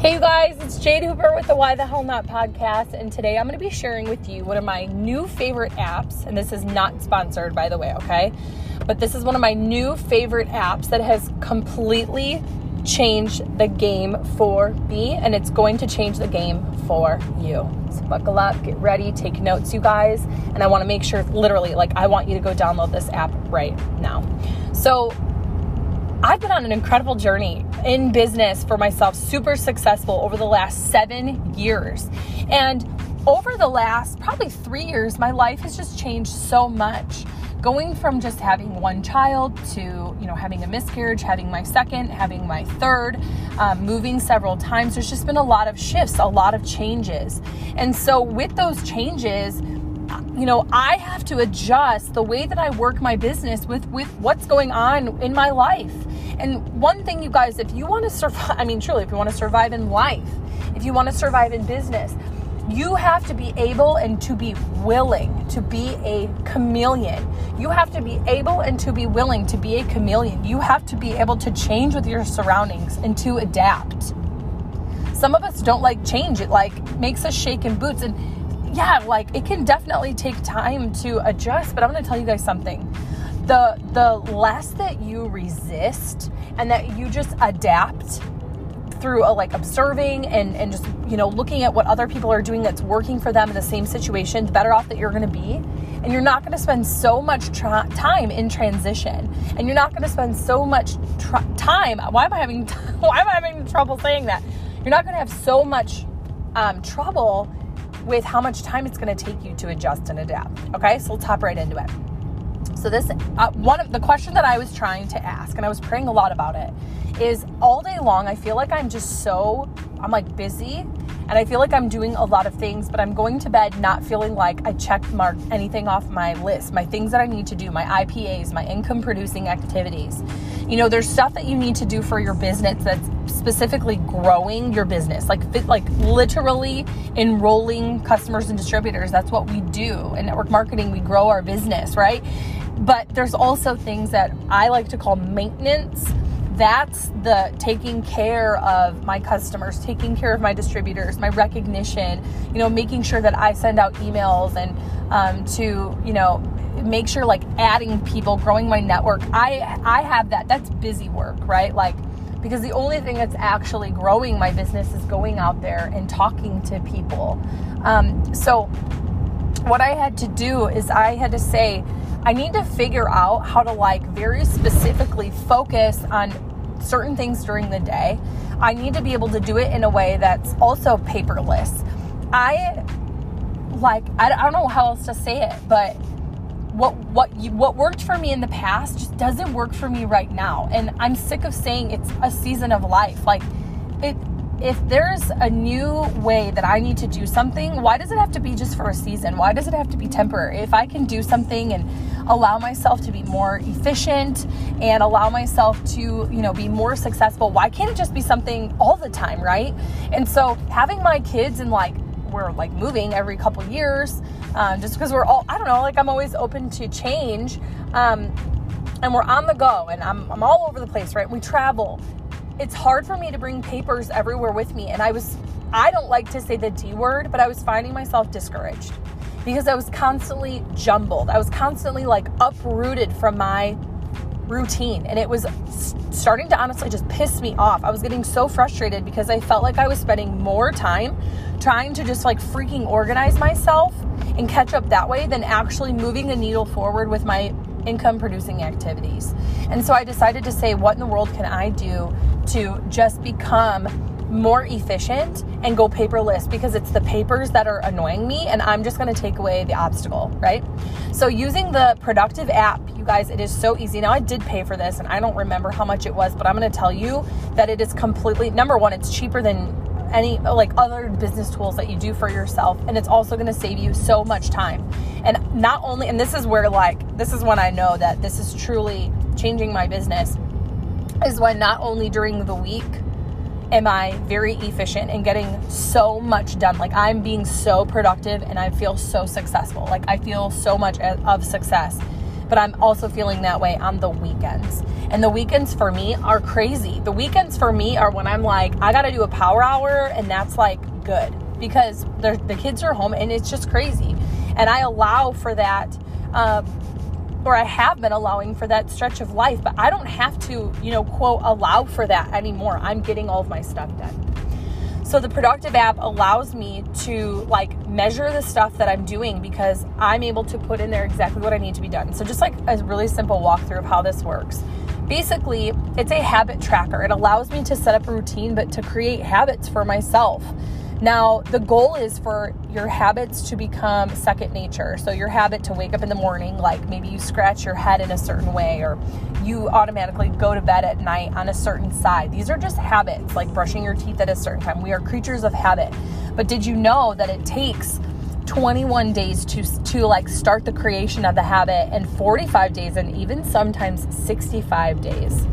Hey, you guys, it's Jade Hooper with the Why the Hell Not podcast, and today I'm going to be sharing with you one of my new favorite apps. And this is not sponsored, by the way, okay? But this is one of my new favorite apps that has completely changed the game for me, and it's going to change the game for you. So buckle up, get ready, take notes, you guys. And I want to make sure, literally, like, I want you to go download this app right now. So, I've been on an incredible journey in business for myself, super successful over the last seven years. And over the last probably three years, my life has just changed so much. Going from just having one child to, you know, having a miscarriage, having my second, having my third, um, moving several times, there's just been a lot of shifts, a lot of changes. And so with those changes, you know i have to adjust the way that i work my business with with what's going on in my life and one thing you guys if you want to survive i mean truly if you want to survive in life if you want to survive in business you have to be able and to be willing to be a chameleon. You have to be able and to be willing to be a chameleon. You have to be able to change with your surroundings and to adapt. Some of us don't like change. It like makes us shake in boots and yeah, like it can definitely take time to adjust, but I'm going to tell you guys something. The the less that you resist and that you just adapt through a, like observing and and just, you know, looking at what other people are doing that's working for them in the same situation, the better off that you're going to be. And you're not going to spend so much tra- time in transition. And you're not going to spend so much time. Why am I having why am I having trouble saying that? You're not going to have so much um, trouble with how much time it's going to take you to adjust and adapt. Okay, so let's hop right into it. So this uh, one of the question that I was trying to ask, and I was praying a lot about it, is all day long I feel like I'm just so I'm like busy and I feel like I'm doing a lot of things, but I'm going to bed not feeling like I checked mark anything off my list, my things that I need to do, my IPAs, my income producing activities. You know, there's stuff that you need to do for your business that's specifically growing your business, like like literally enrolling customers and distributors. That's what we do in network marketing. We grow our business, right? But there's also things that I like to call maintenance that's the taking care of my customers, taking care of my distributors, my recognition, you know, making sure that I send out emails and um, to, you know, make sure like adding people, growing my network. I I have that. That's busy work, right? Like because the only thing that's actually growing my business is going out there and talking to people. Um, so what I had to do is I had to say I need to figure out how to like very specifically focus on certain things during the day. I need to be able to do it in a way that's also paperless. I like I, don't know how else to say it, but what what you, what worked for me in the past just doesn't work for me right now, and I'm sick of saying it's a season of life. Like it if there's a new way that I need to do something, why does it have to be just for a season? Why does it have to be temporary? If I can do something and allow myself to be more efficient and allow myself to, you know, be more successful, why can't it just be something all the time, right? And so having my kids and like we're like moving every couple years, um, just because we're all I don't know, like I'm always open to change. Um, and we're on the go and I'm, I'm all over the place, right? We travel it's hard for me to bring papers everywhere with me. And I was, I don't like to say the D word, but I was finding myself discouraged because I was constantly jumbled. I was constantly like uprooted from my routine. And it was starting to honestly just piss me off. I was getting so frustrated because I felt like I was spending more time trying to just like freaking organize myself and catch up that way than actually moving the needle forward with my income producing activities. And so I decided to say, what in the world can I do to just become more efficient and go paperless because it's the papers that are annoying me and I'm just going to take away the obstacle, right? So using the productive app, you guys, it is so easy. Now I did pay for this and I don't remember how much it was, but I'm going to tell you that it is completely number 1, it's cheaper than any like other business tools that you do for yourself and it's also going to save you so much time. And not only and this is where like this is when I know that this is truly changing my business is when not only during the week am I very efficient and getting so much done. Like I'm being so productive and I feel so successful. Like I feel so much uh, of success but I'm also feeling that way on the weekends. And the weekends for me are crazy. The weekends for me are when I'm like, I got to do a power hour, and that's like good because the kids are home and it's just crazy. And I allow for that. Uh, or I have been allowing for that stretch of life, but I don't have to, you know, quote, allow for that anymore. I'm getting all of my stuff done. So the productive app allows me to like measure the stuff that I'm doing because I'm able to put in there exactly what I need to be done. So just like a really simple walkthrough of how this works. Basically, it's a habit tracker. It allows me to set up a routine, but to create habits for myself. Now, the goal is for your habits to become second nature. So, your habit to wake up in the morning, like maybe you scratch your head in a certain way, or you automatically go to bed at night on a certain side. These are just habits, like brushing your teeth at a certain time. We are creatures of habit. But did you know that it takes 21 days to to like start the creation of the habit and 45 days and even sometimes 65 days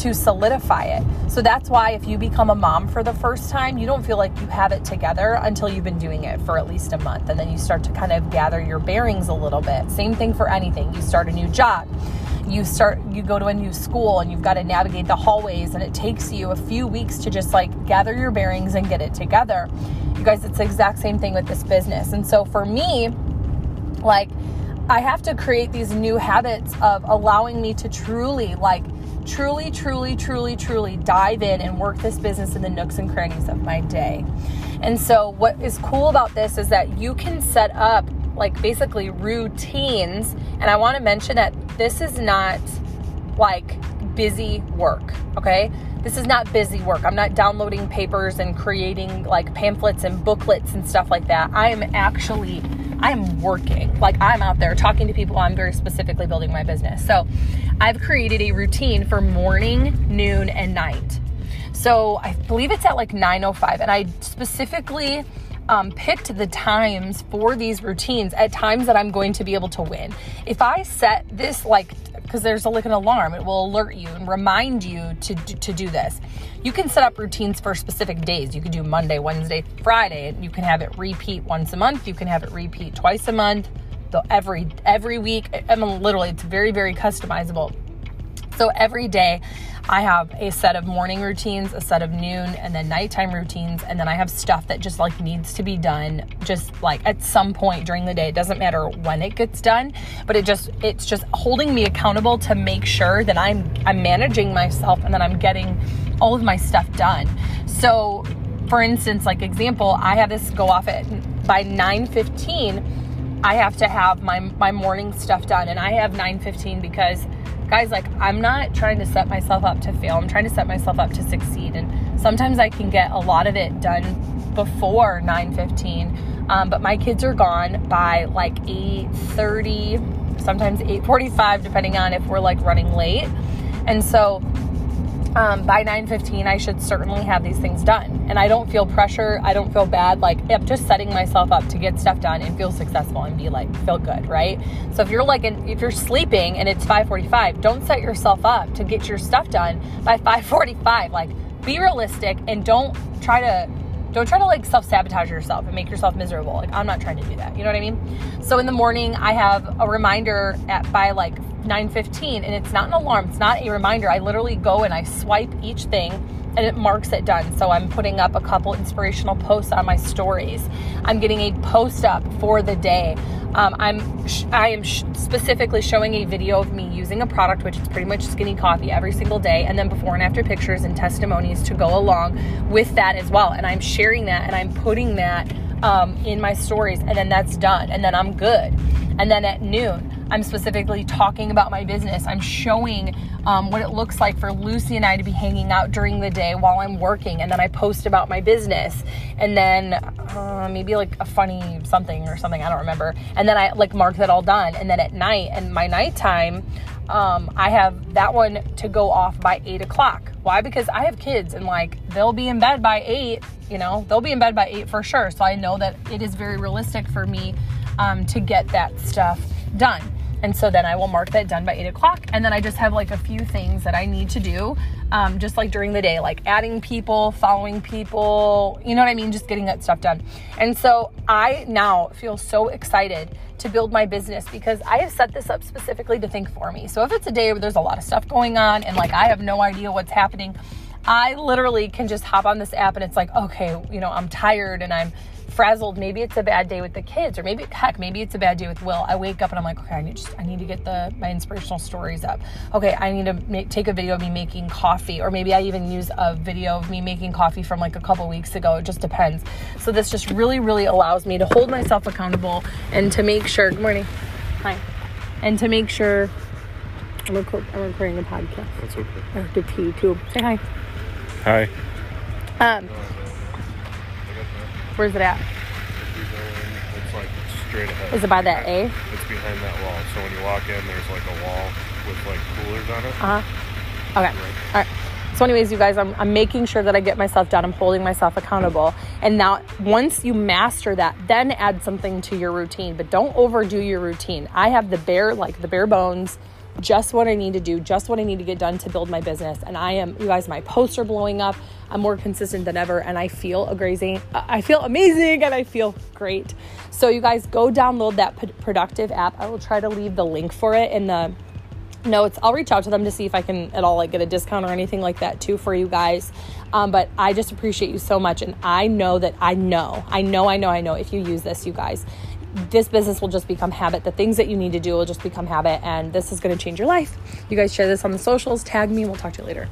to solidify it. So that's why if you become a mom for the first time, you don't feel like you have it together until you've been doing it for at least a month. And then you start to kind of gather your bearings a little bit. Same thing for anything. You start a new job. You start you go to a new school and you've got to navigate the hallways and it takes you a few weeks to just like gather your bearings and get it together. You guys, it's the exact same thing with this business. And so for me, like I have to create these new habits of allowing me to truly like truly, truly, truly, truly dive in and work this business in the nooks and crannies of my day. And so, what is cool about this is that you can set up like basically routines. And I want to mention that this is not like busy work, okay? This is not busy work. I'm not downloading papers and creating like pamphlets and booklets and stuff like that. I am actually I'm working. Like I'm out there talking to people. I'm very specifically building my business. So I've created a routine for morning, noon, and night. So I believe it's at like 9:05, and I specifically um, picked the times for these routines at times that I'm going to be able to win. If I set this like because there's a, like an alarm, it will alert you and remind you to to do this. You can set up routines for specific days. You can do Monday, Wednesday, Friday. And you can have it repeat once a month. You can have it repeat twice a month every every week. I mean, literally, it's very very customizable. So every day, I have a set of morning routines, a set of noon, and then nighttime routines, and then I have stuff that just like needs to be done, just like at some point during the day. It doesn't matter when it gets done, but it just it's just holding me accountable to make sure that I'm I'm managing myself and that I'm getting all of my stuff done. So, for instance, like example, I have this go off at by 9:15 I have to have my my morning stuff done and I have 9:15 because guys like I'm not trying to set myself up to fail. I'm trying to set myself up to succeed and sometimes I can get a lot of it done before 9:15. Um, but my kids are gone by like 8:30, sometimes 8:45 depending on if we're like running late. And so um, by 9.15 i should certainly have these things done. And i don't feel pressure. I don't feel bad. Like i'm just setting myself up to get stuff done and feel successful and be like feel good right? So if you're like if you're sleeping and it's 5.45 don't set yourself up to get your stuff done by 5.45 like be realistic and don't try to don't try to like self sabotage yourself and make yourself miserable. Like I'm not trying to do that. You know what I mean? So in the morning, I have a reminder at by like 9:15, and it's not an alarm. It's not a reminder. I literally go and I swipe each thing, and it marks it done. So I'm putting up a couple inspirational posts on my stories. I'm getting a post up for the day. Um, I'm I am sh- specifically showing a video of me using a product, which is pretty much skinny coffee, every single day, and then before and after pictures and testimonies to go along with that as well. And I'm sharing that and I'm putting that um, in my stories, and then that's done, and then I'm good. And then at noon, I'm specifically talking about my business. I'm showing um, what it looks like for Lucy and I to be hanging out during the day while I'm working. And then I post about my business. And then uh, maybe like a funny something or something, I don't remember. And then I like mark that all done. And then at night, and my nighttime, um, I have that one to go off by eight o'clock. Why? Because I have kids and like they'll be in bed by eight, you know, they'll be in bed by eight for sure. So I know that it is very realistic for me um, to get that stuff done. And so then I will mark that done by eight o'clock. And then I just have like a few things that I need to do, um, just like during the day, like adding people, following people, you know what I mean? Just getting that stuff done. And so I now feel so excited to build my business because I have set this up specifically to think for me. So if it's a day where there's a lot of stuff going on and like I have no idea what's happening, I literally can just hop on this app and it's like, okay, you know, I'm tired and I'm frazzled. Maybe it's a bad day with the kids, or maybe heck, maybe it's a bad day with Will. I wake up and I'm like, okay, I need just I need to get the my inspirational stories up. Okay, I need to make, take a video of me making coffee, or maybe I even use a video of me making coffee from like a couple weeks ago. It just depends. So this just really, really allows me to hold myself accountable and to make sure. Good morning. Hi. And to make sure. I'm, record, I'm recording a podcast. That's okay. I have to pee too. Say hi. Hi. Um, where's it at? It's like straight ahead. Is it by that A? It's behind that wall. So when you walk in, there's like a wall with like coolers on it. Uh huh. Okay. All right. So, anyways, you guys, I'm, I'm making sure that I get myself done. I'm holding myself accountable. And now, once you master that, then add something to your routine, but don't overdo your routine. I have the bare, like the bare bones, just what I need to do, just what I need to get done to build my business. And I am, you guys, my posts are blowing up. I'm more consistent than ever, and I feel amazing. I feel amazing, and I feel great. So, you guys, go download that productive app. I will try to leave the link for it in the notes i'll reach out to them to see if i can at all like get a discount or anything like that too for you guys um, but i just appreciate you so much and i know that i know i know i know i know if you use this you guys this business will just become habit. The things that you need to do will just become habit and this is going to change your life. You guys share this on the socials tag me we'll talk to you later